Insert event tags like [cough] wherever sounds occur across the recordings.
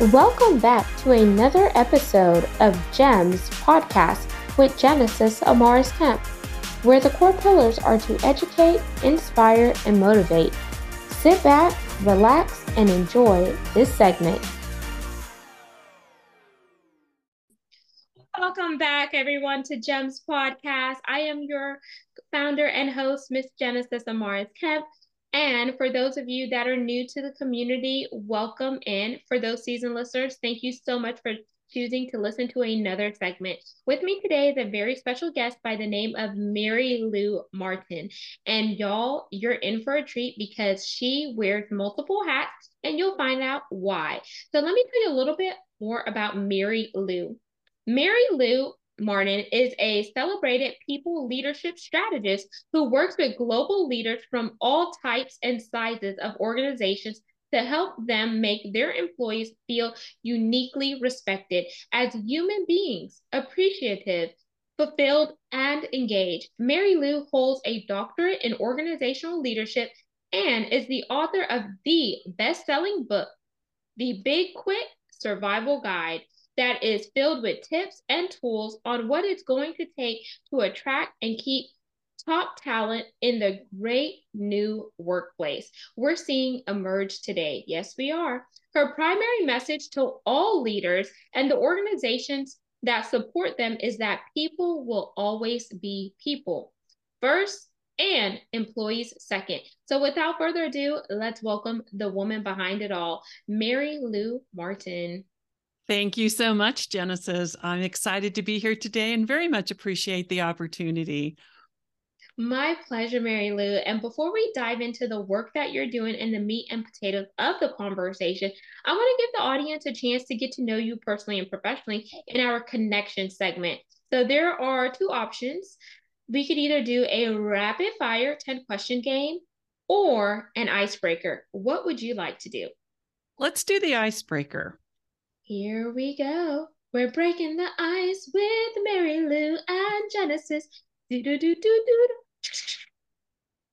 Welcome back to another episode of GEMS podcast with Genesis Amaris Kemp, where the core pillars are to educate, inspire, and motivate. Sit back, relax, and enjoy this segment. Welcome back, everyone, to GEMS podcast. I am your founder and host, Miss Genesis Amaris Kemp. And for those of you that are new to the community, welcome in. For those seasoned listeners, thank you so much for choosing to listen to another segment. With me today is a very special guest by the name of Mary Lou Martin. And y'all, you're in for a treat because she wears multiple hats and you'll find out why. So let me tell you a little bit more about Mary Lou. Mary Lou Martin is a celebrated people leadership strategist who works with global leaders from all types and sizes of organizations to help them make their employees feel uniquely respected as human beings, appreciative, fulfilled, and engaged. Mary Lou holds a doctorate in organizational leadership and is the author of the best selling book, The Big Quit Survival Guide that is filled with tips and tools on what it's going to take to attract and keep top talent in the great new workplace we're seeing emerge today. Yes, we are. Her primary message to all leaders and the organizations that support them is that people will always be people first and employees second. So without further ado, let's welcome the woman behind it all, Mary Lou Martin. Thank you so much, Genesis. I'm excited to be here today and very much appreciate the opportunity. My pleasure, Mary Lou. And before we dive into the work that you're doing and the meat and potatoes of the conversation, I want to give the audience a chance to get to know you personally and professionally in our connection segment. So there are two options. We could either do a rapid fire 10 question game or an icebreaker. What would you like to do? Let's do the icebreaker. Here we go. We're breaking the ice with Mary Lou and Genesis. Do do do do do.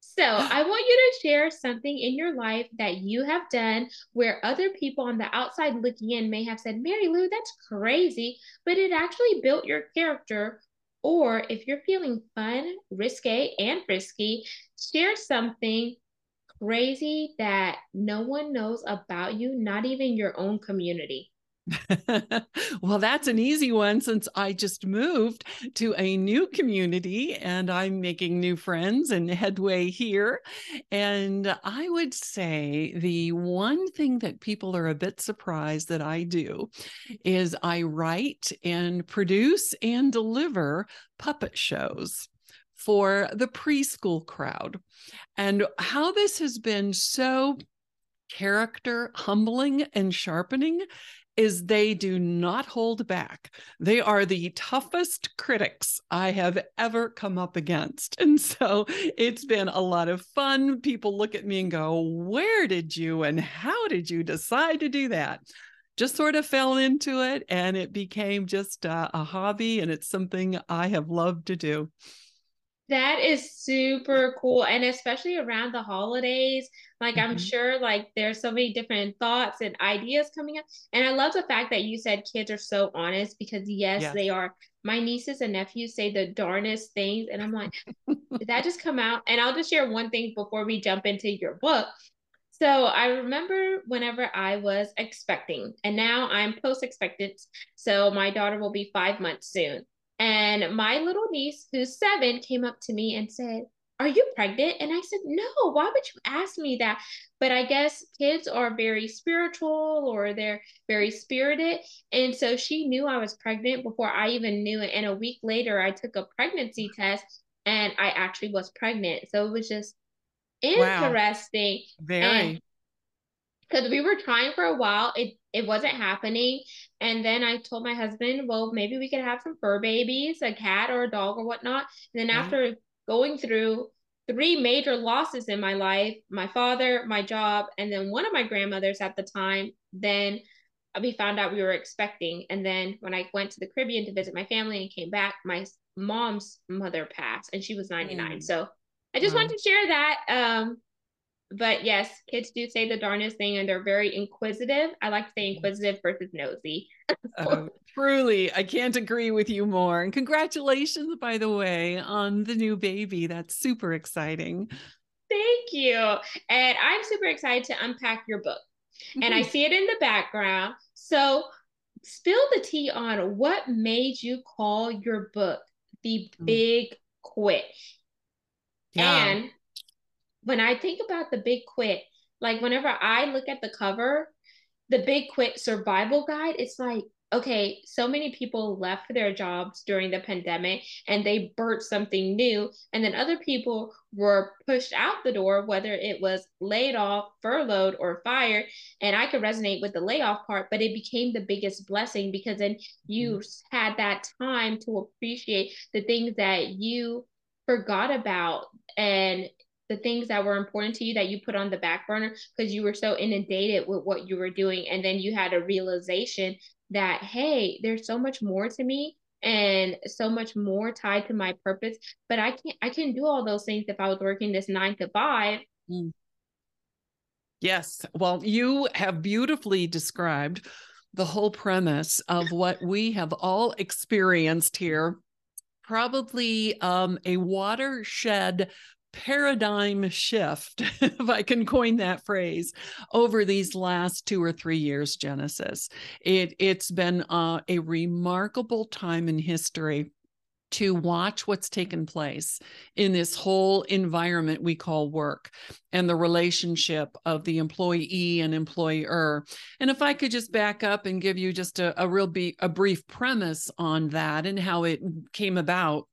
So, I [gasps] want you to share something in your life that you have done where other people on the outside looking in may have said, Mary Lou, that's crazy, but it actually built your character. Or if you're feeling fun, risque, and frisky, share something crazy that no one knows about you, not even your own community. [laughs] well, that's an easy one since I just moved to a new community and I'm making new friends and headway here. And I would say the one thing that people are a bit surprised that I do is I write and produce and deliver puppet shows for the preschool crowd. And how this has been so character humbling and sharpening is they do not hold back. They are the toughest critics I have ever come up against. And so it's been a lot of fun. People look at me and go, Where did you and how did you decide to do that? Just sort of fell into it and it became just a, a hobby. And it's something I have loved to do. That is super cool. And especially around the holidays, like mm-hmm. I'm sure like there's so many different thoughts and ideas coming up. And I love the fact that you said kids are so honest because yes, yes. they are. My nieces and nephews say the darnest things. And I'm like, did [laughs] that just come out? And I'll just share one thing before we jump into your book. So I remember whenever I was expecting, and now I'm post expectant. So my daughter will be five months soon. And my little niece, who's seven, came up to me and said, Are you pregnant? And I said, No, why would you ask me that? But I guess kids are very spiritual or they're very spirited. And so she knew I was pregnant before I even knew it. And a week later, I took a pregnancy test and I actually was pregnant. So it was just interesting. Wow. Very because we were trying for a while it it wasn't happening. And then i told my husband well maybe we could have some fur babies a cat or a dog or whatnot. And then after going through three major losses in my life my father my job and then one of my grandmothers at the time then we found out we were expecting. And then when i went to the caribbean to visit my family and came back my mom's mother passed and she was 99 mm. so i just wanted to share that um but yes, kids do say the darndest thing and they're very inquisitive. I like to say inquisitive versus nosy. oh, truly, I can't agree with you more. And congratulations, by the way, on the new baby. That's super exciting. Thank you. And I'm super excited to unpack your book. Mm-hmm. And I mm-hmm. see it in the background. So, spill the tea on what made you call your book The mm. Big Quit. Yeah. And when I think about the big quit, like whenever I look at the cover, the big quit survival guide, it's like, okay, so many people left their jobs during the pandemic and they birthed something new. And then other people were pushed out the door, whether it was laid off, furloughed, or fired. And I could resonate with the layoff part, but it became the biggest blessing because then you mm-hmm. had that time to appreciate the things that you forgot about and the things that were important to you that you put on the back burner because you were so inundated with what you were doing and then you had a realization that hey there's so much more to me and so much more tied to my purpose but i can't i can't do all those things if i was working this nine to five. Mm. yes. Well you have beautifully described the whole premise of what we have all experienced here. Probably um, a watershed paradigm shift, [laughs] if I can coin that phrase, over these last two or three years, Genesis. It, it's been uh, a remarkable time in history to watch what's taken place in this whole environment we call work and the relationship of the employee and employer. And if I could just back up and give you just a, a real be, a brief premise on that and how it came about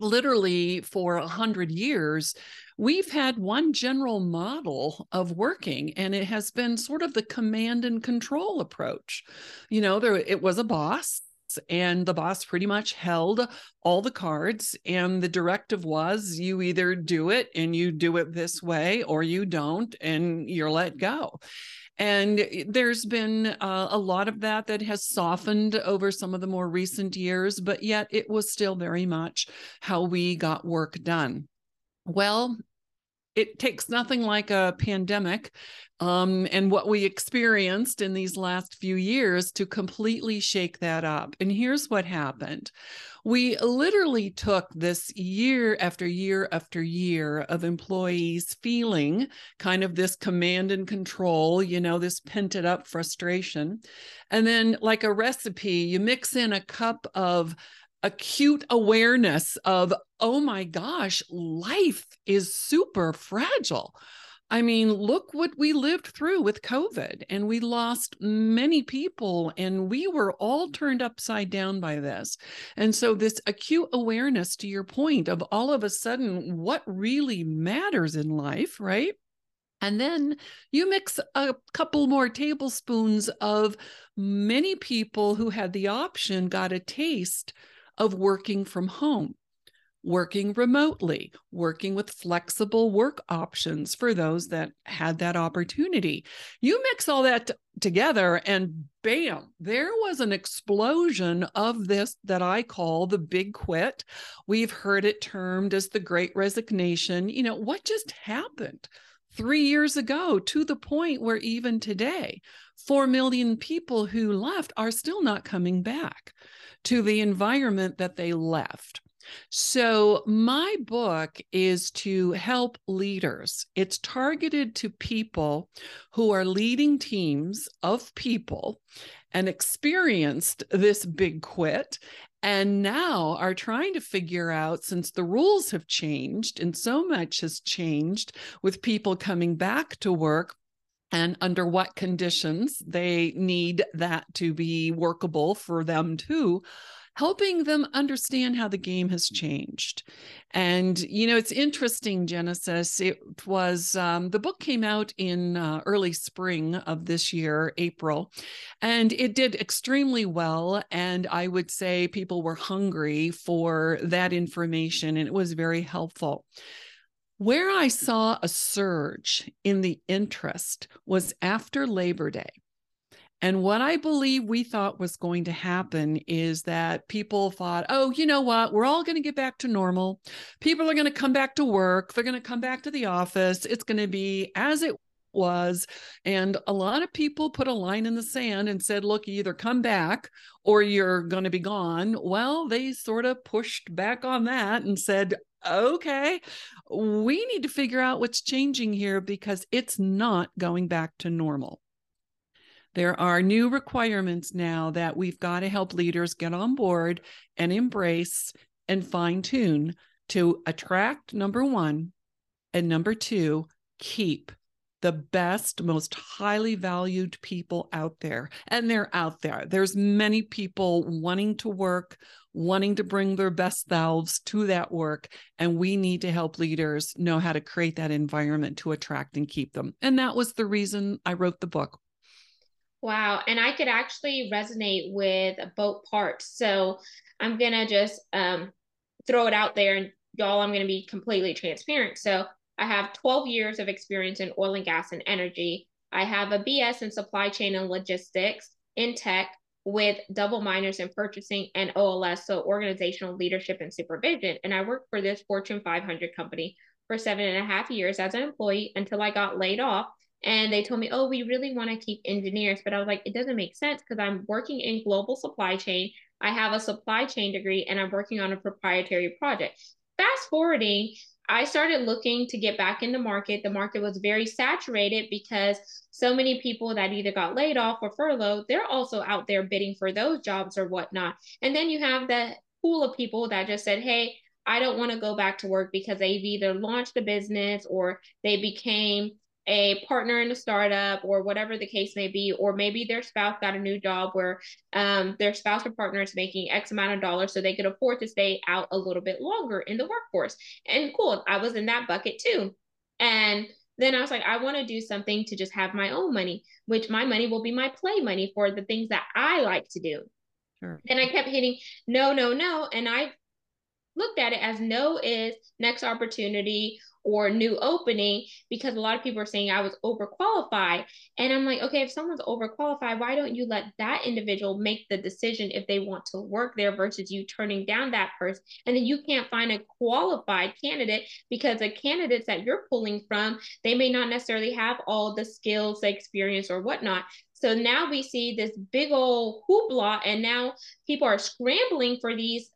literally for a hundred years, we've had one general model of working, and it has been sort of the command and control approach. You know, there it was a boss. And the boss pretty much held all the cards. And the directive was you either do it and you do it this way, or you don't and you're let go. And there's been uh, a lot of that that has softened over some of the more recent years, but yet it was still very much how we got work done. Well, it takes nothing like a pandemic um, and what we experienced in these last few years to completely shake that up. And here's what happened we literally took this year after year after year of employees feeling kind of this command and control, you know, this pented up frustration. And then, like a recipe, you mix in a cup of acute awareness of, oh my gosh, life is super fragile. I mean, look what we lived through with COVID, and we lost many people, and we were all turned upside down by this. And so, this acute awareness, to your point, of all of a sudden what really matters in life, right? And then you mix a couple more tablespoons of many people who had the option got a taste of working from home working remotely, working with flexible work options for those that had that opportunity. You mix all that t- together, and bam, there was an explosion of this that I call the big quit. We've heard it termed as the great resignation. You know, what just happened? Three years ago, to the point where even today, 4 million people who left are still not coming back to the environment that they left. So, my book is to help leaders. It's targeted to people who are leading teams of people and experienced this big quit and now are trying to figure out since the rules have changed and so much has changed with people coming back to work and under what conditions they need that to be workable for them too helping them understand how the game has changed. And, you know, it's interesting, Genesis. It was um, the book came out in uh, early spring of this year, April, and it did extremely well. And I would say people were hungry for that information, and it was very helpful. Where I saw a surge in the interest was after Labor Day. And what I believe we thought was going to happen is that people thought, oh, you know what? We're all going to get back to normal. People are going to come back to work. They're going to come back to the office. It's going to be as it was. And a lot of people put a line in the sand and said, look, you either come back or you're going to be gone. Well, they sort of pushed back on that and said, okay, we need to figure out what's changing here because it's not going back to normal. There are new requirements now that we've got to help leaders get on board and embrace and fine tune to attract number one, and number two, keep the best, most highly valued people out there. And they're out there. There's many people wanting to work, wanting to bring their best selves to that work. And we need to help leaders know how to create that environment to attract and keep them. And that was the reason I wrote the book. Wow. And I could actually resonate with both parts. So I'm going to just um, throw it out there and y'all, I'm going to be completely transparent. So I have 12 years of experience in oil and gas and energy. I have a BS in supply chain and logistics in tech with double minors in purchasing and OLS, so organizational leadership and supervision. And I worked for this Fortune 500 company for seven and a half years as an employee until I got laid off. And they told me, oh, we really want to keep engineers. But I was like, it doesn't make sense because I'm working in global supply chain. I have a supply chain degree and I'm working on a proprietary project. Fast forwarding, I started looking to get back in the market. The market was very saturated because so many people that either got laid off or furloughed, they're also out there bidding for those jobs or whatnot. And then you have the pool of people that just said, hey, I don't want to go back to work because they've either launched a business or they became a partner in a startup or whatever the case may be, or maybe their spouse got a new job where um, their spouse or partner is making X amount of dollars so they could afford to stay out a little bit longer in the workforce. And cool, I was in that bucket too. And then I was like, I want to do something to just have my own money, which my money will be my play money for the things that I like to do. Sure. And I kept hitting no, no, no. And I looked at it as no is next opportunity or new opening because a lot of people are saying I was overqualified. And I'm like, okay, if someone's overqualified, why don't you let that individual make the decision if they want to work there versus you turning down that person? And then you can't find a qualified candidate because the candidates that you're pulling from, they may not necessarily have all the skills, the experience, or whatnot. So now we see this big old hoopla, and now people are scrambling for these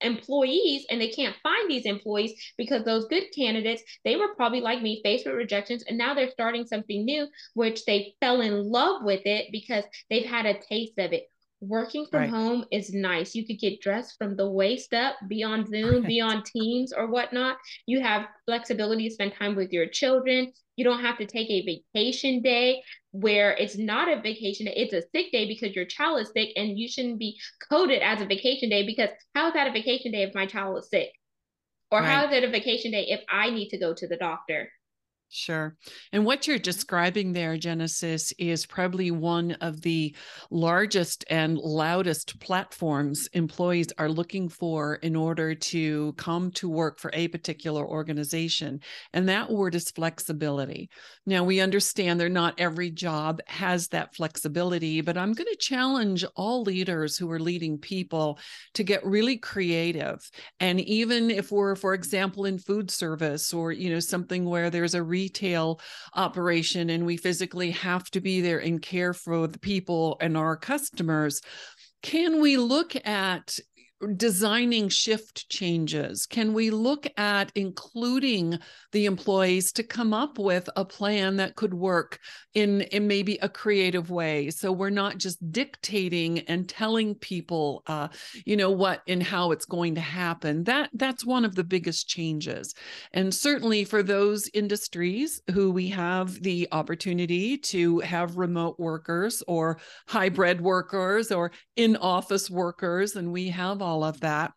employees and they can't find these employees because those good candidates they were probably like me faced with rejections and now they're starting something new which they fell in love with it because they've had a taste of it working from right. home is nice you could get dressed from the waist up be on zoom right. be on teams or whatnot you have flexibility to spend time with your children you don't have to take a vacation day where it's not a vacation day, it's a sick day because your child is sick and you shouldn't be coded as a vacation day because how is that a vacation day if my child is sick? Or right. how is it a vacation day if I need to go to the doctor? Sure. And what you're describing there, Genesis, is probably one of the largest and loudest platforms employees are looking for in order to come to work for a particular organization. And that word is flexibility. Now, we understand that not every job has that flexibility, but I'm going to challenge all leaders who are leading people to get really creative. And even if we're, for example, in food service or, you know, something where there's a retail operation and we physically have to be there and care for the people and our customers. Can we look at designing shift changes? Can we look at including the employees to come up with a plan that could work in, in maybe a creative way? So we're not just dictating and telling people, uh, you know, what and how it's going to happen. That that's one of the biggest changes. And certainly for those industries who we have the opportunity to have remote workers or hybrid workers or in office workers, and we have all of that.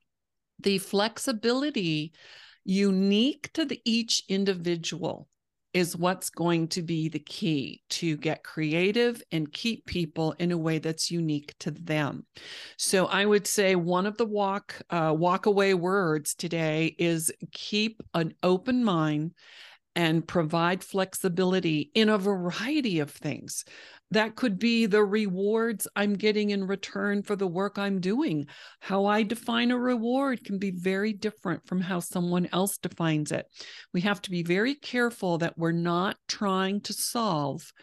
The flexibility unique to the, each individual is what's going to be the key to get creative and keep people in a way that's unique to them. So I would say one of the walk uh, walk away words today is keep an open mind and provide flexibility in a variety of things. That could be the rewards I'm getting in return for the work I'm doing. How I define a reward can be very different from how someone else defines it. We have to be very careful that we're not trying to solve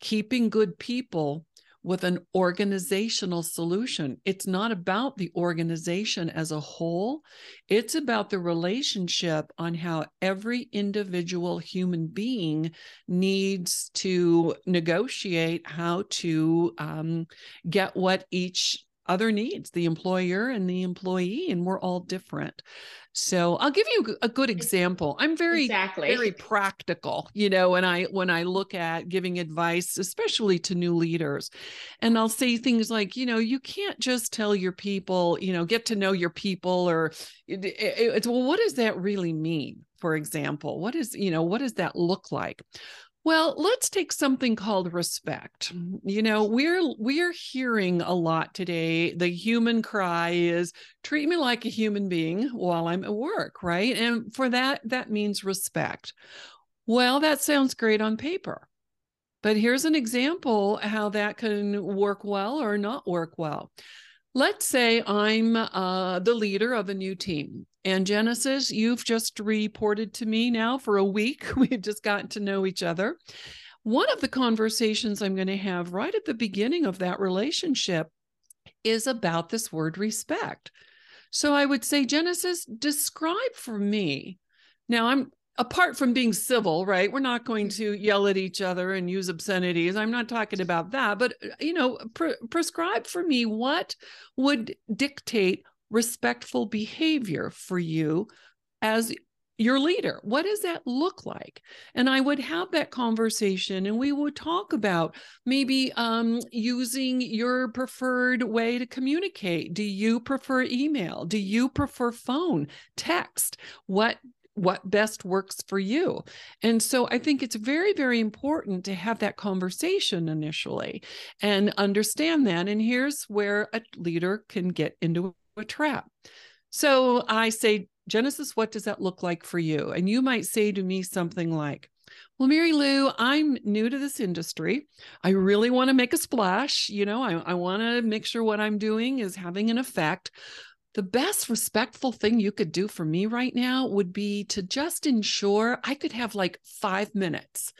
keeping good people with an organizational solution. It's not about the organization as a whole, it's about the relationship on how every individual human being needs to negotiate how to um, get what each other needs the employer and the employee and we're all different. So i'll give you a good example. I'm very exactly. very practical you know when i when i look at giving advice especially to new leaders. And i'll say things like you know you can't just tell your people you know get to know your people or it, it, it's well what does that really mean? For example what is you know what does that look like well, let's take something called respect. Mm-hmm. You know, we're we're hearing a lot today. The human cry is treat me like a human being while I'm at work, right? And for that that means respect. Well, that sounds great on paper. But here's an example how that can work well or not work well. Let's say I'm uh, the leader of a new team. And Genesis, you've just reported to me now for a week. [laughs] We've just gotten to know each other. One of the conversations I'm going to have right at the beginning of that relationship is about this word respect. So I would say, Genesis, describe for me. Now, I'm apart from being civil, right? We're not going to yell at each other and use obscenities. I'm not talking about that, but uh, you know, pre- prescribe for me what would dictate respectful behavior for you as your leader. What does that look like? And I would have that conversation and we would talk about maybe um, using your preferred way to communicate. Do you prefer email? Do you prefer phone, text? What what best works for you. And so I think it's very, very important to have that conversation initially and understand that. And here's where a leader can get into a trap. So I say, Genesis, what does that look like for you? And you might say to me something like, well, Mary Lou, I'm new to this industry. I really want to make a splash. You know, I, I want to make sure what I'm doing is having an effect the best respectful thing you could do for me right now would be to just ensure I could have like five minutes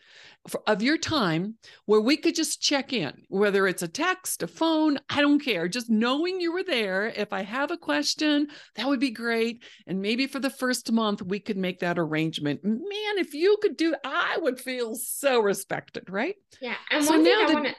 for, of your time where we could just check in, whether it's a text, a phone, I don't care. Just knowing you were there. If I have a question, that would be great. And maybe for the first month, we could make that arrangement. Man, if you could do, I would feel so respected, right? Yeah. And so one thing I want to,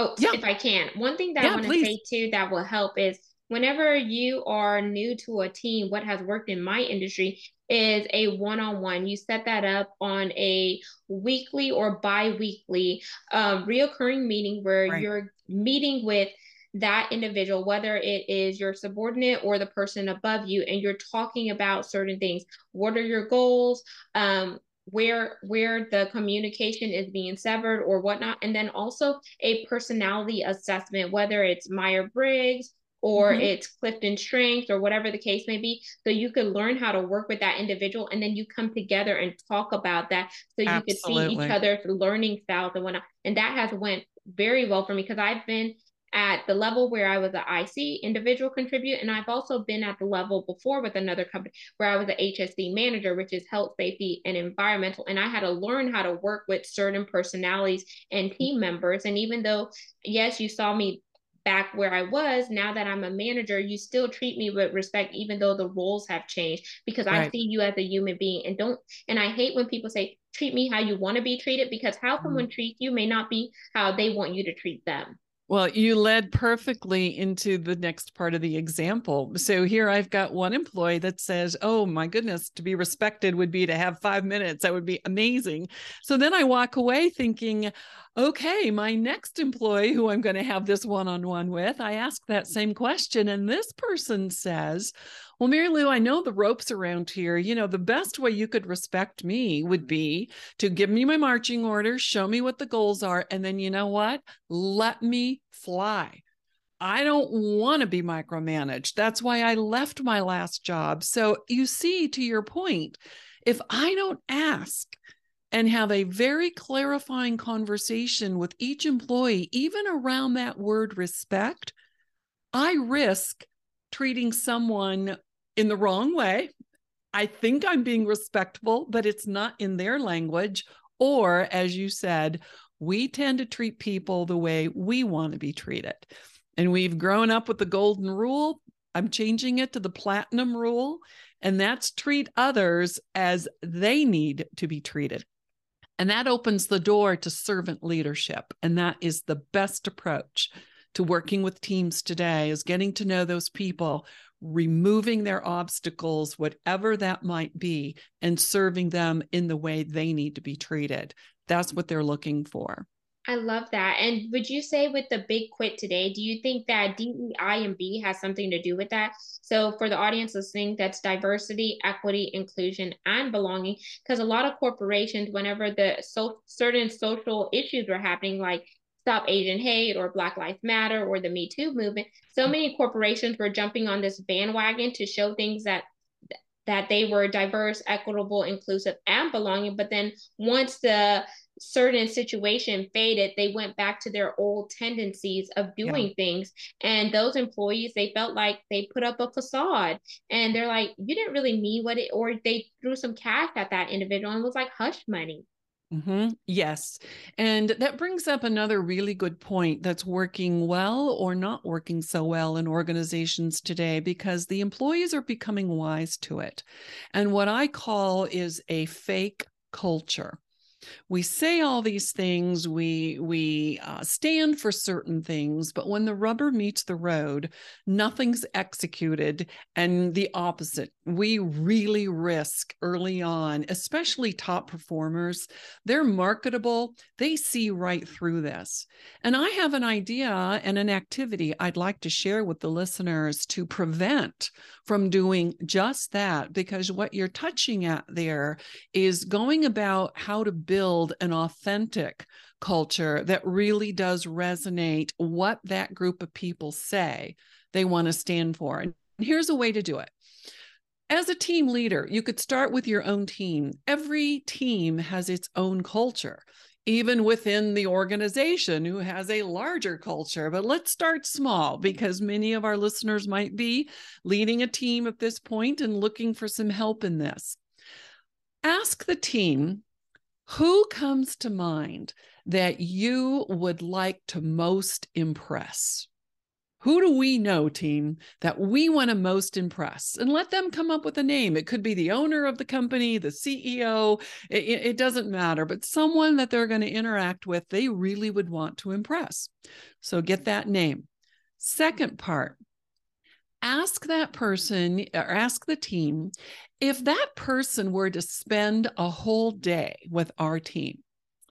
oh, yeah. if I can, one thing that yeah, I want to say too that will help is whenever you are new to a team, what has worked in my industry is a one-on-one. You set that up on a weekly or bi-weekly um, reoccurring meeting where right. you're meeting with that individual, whether it is your subordinate or the person above you, and you're talking about certain things. What are your goals? Um, where where the communication is being severed or whatnot and then also a personality assessment whether it's myers-briggs or mm-hmm. it's Clifton Strengths or whatever the case may be. So you can learn how to work with that individual and then you come together and talk about that so you Absolutely. can see each other's learning styles and whatnot. And that has went very well for me because I've been at the level where I was an IC individual contribute, and I've also been at the level before with another company where I was an HSE manager, which is health, safety, and environmental. And I had to learn how to work with certain personalities and team members. And even though, yes, you saw me back where I was, now that I'm a manager, you still treat me with respect, even though the roles have changed, because right. I see you as a human being. And don't, and I hate when people say, treat me how you want to be treated, because how mm-hmm. someone treats you may not be how they want you to treat them. Well, you led perfectly into the next part of the example. So here I've got one employee that says, Oh my goodness, to be respected would be to have five minutes. That would be amazing. So then I walk away thinking, okay, my next employee who I'm going to have this one on one with, I ask that same question. And this person says, Well, Mary Lou, I know the ropes around here. You know, the best way you could respect me would be to give me my marching orders, show me what the goals are. And then, you know what? Let me fly. I don't want to be micromanaged. That's why I left my last job. So, you see, to your point, if I don't ask, and have a very clarifying conversation with each employee, even around that word respect, I risk treating someone in the wrong way. I think I'm being respectful, but it's not in their language. Or, as you said, we tend to treat people the way we want to be treated. And we've grown up with the golden rule. I'm changing it to the platinum rule, and that's treat others as they need to be treated. And that opens the door to servant leadership. And that is the best approach to working with teams today is getting to know those people, removing their obstacles, whatever that might be, and serving them in the way they need to be treated. That's what they're looking for. I love that. And would you say with the big quit today, do you think that DEI and B has something to do with that? So for the audience listening, that's diversity, equity, inclusion, and belonging. Because a lot of corporations, whenever the so certain social issues were happening, like Stop Asian Hate or Black Lives Matter or the Me Too movement, so many corporations were jumping on this bandwagon to show things that that they were diverse, equitable, inclusive, and belonging. But then once the certain situation faded, they went back to their old tendencies of doing yeah. things. And those employees, they felt like they put up a facade and they're like, you didn't really mean what it, or they threw some cash at that individual and was like hush money. Mm-hmm. Yes. And that brings up another really good point that's working well or not working so well in organizations today because the employees are becoming wise to it. And what I call is a fake culture we say all these things we we uh, stand for certain things but when the rubber meets the road nothing's executed and the opposite. We really risk early on especially top performers. They're marketable. They see right through this. And i have an idea and an activity i'd like to share with the listeners to prevent from doing just that because what you're touching at there is going about how to build an authentic culture that really does resonate what that group of people say they want to stand for. And here's a way to do it. As a team leader, you could start with your own team. Every team has its own culture, even within the organization who has a larger culture. But let's start small because many of our listeners might be leading a team at this point and looking for some help in this. Ask the team who comes to mind that you would like to most impress? Who do we know, team, that we want to most impress? And let them come up with a name. It could be the owner of the company, the CEO, it, it doesn't matter, but someone that they're going to interact with, they really would want to impress. So get that name. Second part, ask that person or ask the team if that person were to spend a whole day with our team,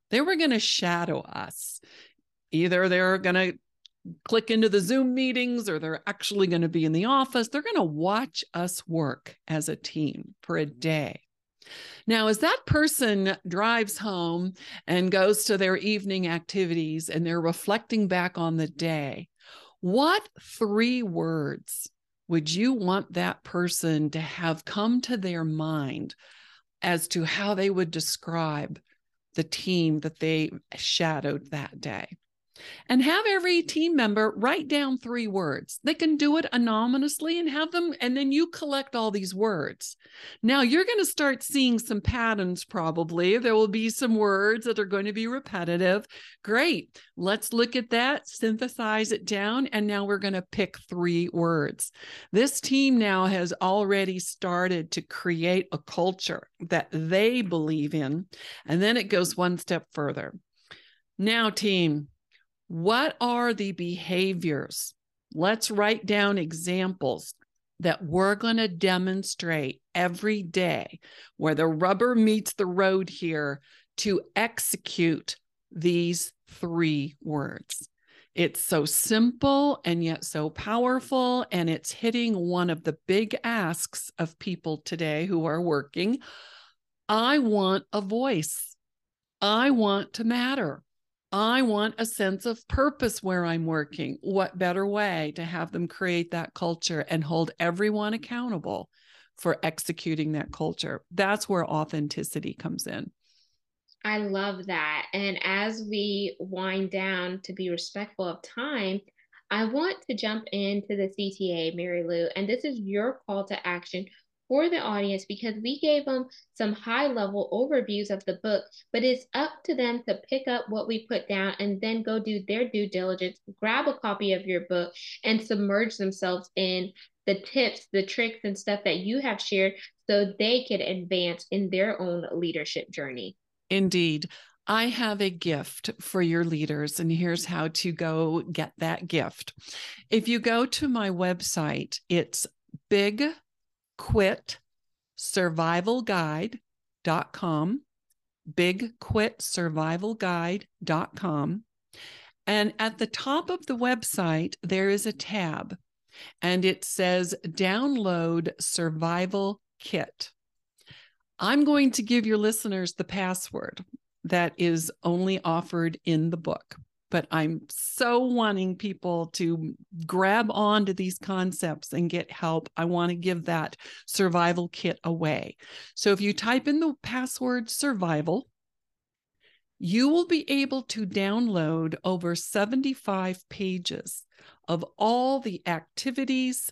they were going to shadow us. Either they're going to click into the Zoom meetings or they're actually going to be in the office. They're going to watch us work as a team for a day. Now, as that person drives home and goes to their evening activities and they're reflecting back on the day, what three words would you want that person to have come to their mind as to how they would describe the team that they shadowed that day? And have every team member write down three words. They can do it anonymously and have them, and then you collect all these words. Now you're going to start seeing some patterns probably. There will be some words that are going to be repetitive. Great. Let's look at that, synthesize it down, and now we're going to pick three words. This team now has already started to create a culture that they believe in, and then it goes one step further. Now, team, what are the behaviors? Let's write down examples that we're going to demonstrate every day where the rubber meets the road here to execute these three words. It's so simple and yet so powerful. And it's hitting one of the big asks of people today who are working. I want a voice. I want to matter. I want a sense of purpose where I'm working. What better way to have them create that culture and hold everyone accountable for executing that culture? That's where authenticity comes in. I love that. And as we wind down to be respectful of time, I want to jump into the CTA, Mary Lou, and this is your call to action for the audience because we gave them some high level overviews of the book, but it's up to them to pick up what we put down and then go do their due diligence, grab a copy of your book, and submerge themselves in the tips, the tricks, and stuff that you have shared so they can advance in their own leadership journey. Indeed. I have a gift for your leaders, and here's how to go get that gift. If you go to my website, it's big quit survival guide.com big quit and at the top of the website there is a tab and it says download survival kit. I'm going to give your listeners the password that is only offered in the book but I'm so wanting people to grab onto these concepts and get help. I want to give that survival kit away. So if you type in the password survival, you will be able to download over 75 pages of all the activities,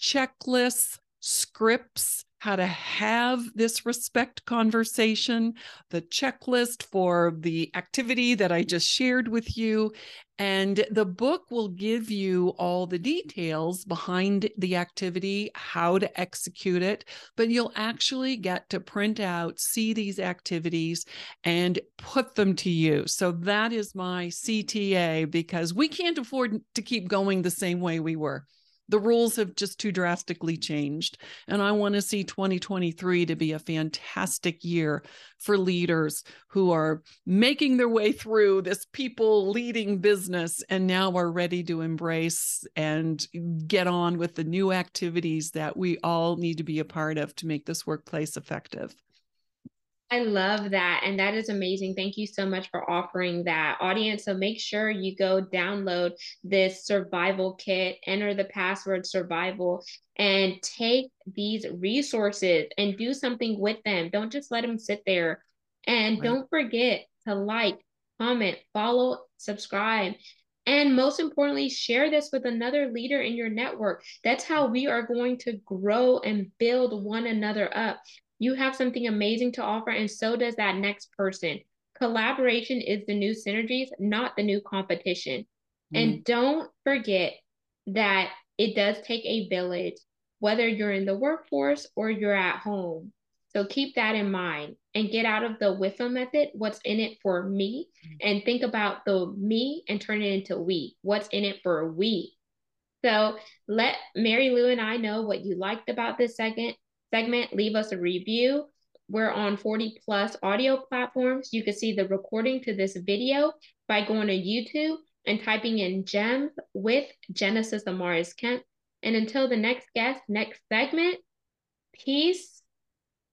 checklists, scripts, how to have this respect conversation, the checklist for the activity that I just shared with you. And the book will give you all the details behind the activity, how to execute it, but you'll actually get to print out, see these activities, and put them to use. So that is my CTA because we can't afford to keep going the same way we were the rules have just too drastically changed. And I want to see 2023 to be a fantastic year for leaders who are making their way through this people leading business and now are ready to embrace and get on with the new activities that we all need to be a part of to make this workplace effective. I love that. And that is amazing. Thank you so much for offering that audience. So make sure you go download this survival kit, enter the password survival, and take these resources and do something with them. Don't just let them sit there. And right. don't forget to like, comment, follow, subscribe. And most importantly, share this with another leader in your network. That's how we are going to grow and build one another up. You have something amazing to offer, and so does that next person. Collaboration is the new synergies, not the new competition. Mm. And don't forget that it does take a village, whether you're in the workforce or you're at home. So keep that in mind and get out of the WIFA method, what's in it for me, mm. and think about the me and turn it into we. What's in it for we? So let Mary Lou and I know what you liked about this second segment, leave us a review. We're on 40 plus audio platforms. You can see the recording to this video by going to YouTube and typing in GEMS with Genesis Amaris Kemp. And until the next guest, next segment, peace,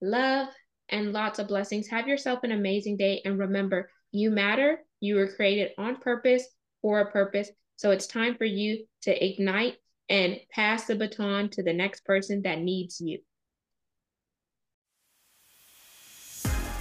love, and lots of blessings. Have yourself an amazing day. And remember, you matter. You were created on purpose for a purpose. So it's time for you to ignite and pass the baton to the next person that needs you.